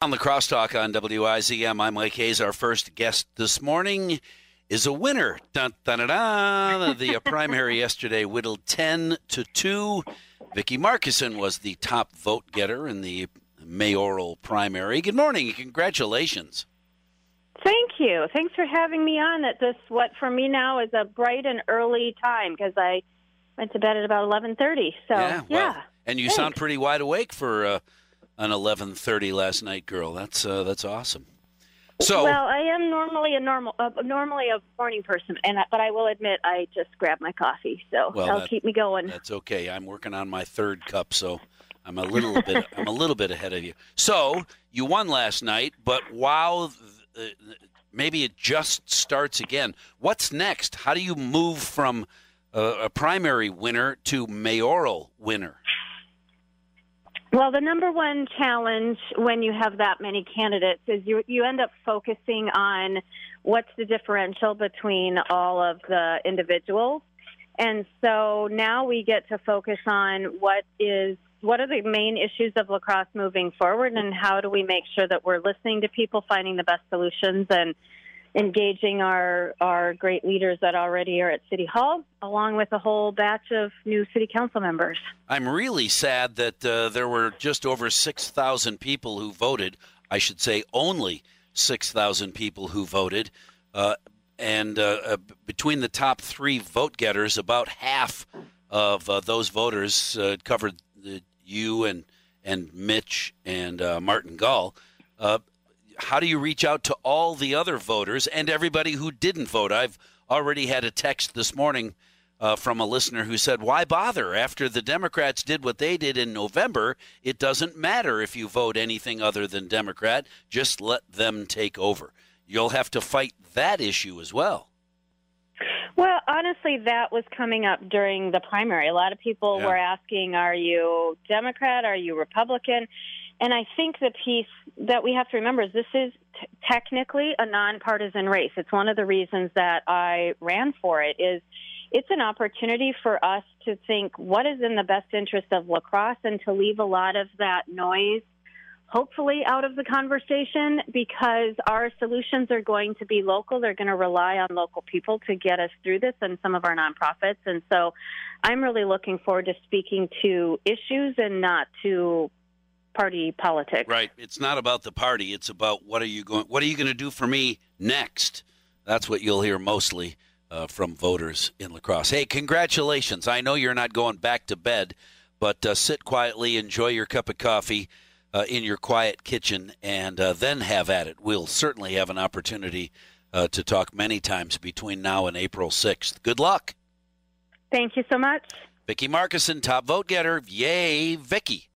On La Crosse Talk on WIZM, I'm Mike Hayes. Our first guest this morning is a winner. Dun, dun, dun, dun. The primary yesterday whittled 10 to 2. Vicki Markussen was the top vote getter in the mayoral primary. Good morning. Congratulations. Thank you. Thanks for having me on at this what for me now is a bright and early time because I went to bed at about 11:30. So, yeah. Well, yeah. And you Thanks. sound pretty wide awake for uh, an 11:30 last night, girl. That's uh, that's awesome. So, well, I am normally a normal, uh, normally a morning person, and I, but I will admit I just grabbed my coffee, so Well, that'll that- keep me going. That's okay. I'm working on my third cup, so I'm a little bit I'm a little bit ahead of you. So you won last night, but while uh, maybe it just starts again, what's next? How do you move from uh, a primary winner to mayoral winner? Well, the number one challenge when you have that many candidates is you you end up focusing on what's the differential between all of the individuals. And so now we get to focus on what is what are the main issues of La Crosse moving forward and how do we make sure that we're listening to people, finding the best solutions and engaging our our great leaders that already are at City Hall, along with a whole batch of new city council members. I'm really sad that uh, there were just over 6,000 people who voted. I should say only 6,000 people who voted. Uh, and uh, uh, between the top three vote getters, about half of uh, those voters uh, covered you and, and Mitch and Martin Gaul. How do you reach out to all the other voters and everybody who didn't vote? I've already had a text this morning uh, from a listener who said, Why bother? After the Democrats did what they did in November, it doesn't matter if you vote anything other than Democrat. Just let them take over. You'll have to fight that issue as well. Well, honestly, that was coming up during the primary. A lot of people Yeah. were asking, Are you Democrat? Are you Republican? And I think the piece that we have to remember is this is t- technically a nonpartisan race. It's one of the reasons that I ran for it is it's an opportunity for us to think what is in the best interest of La Crosse and to leave a lot of that noise hopefully out of the conversation because our solutions are going to be local. They're going to rely on local people to get us through this and some of our nonprofits. And so I'm really looking forward to speaking to issues and not to party politics. Right. It's not about the party. It's about what are you going what are you going to do for me next? That's what you'll hear mostly uh, from voters in La Crosse. Hey, congratulations. I know you're not going back to bed, but uh, sit quietly, enjoy your cup of coffee uh, in your quiet kitchen, and uh, then have at it. We'll certainly have an opportunity uh, to talk many times between now and April 6th. Good luck. Thank you so much. Vicki Markussen, top vote getter. Yay, Vicki.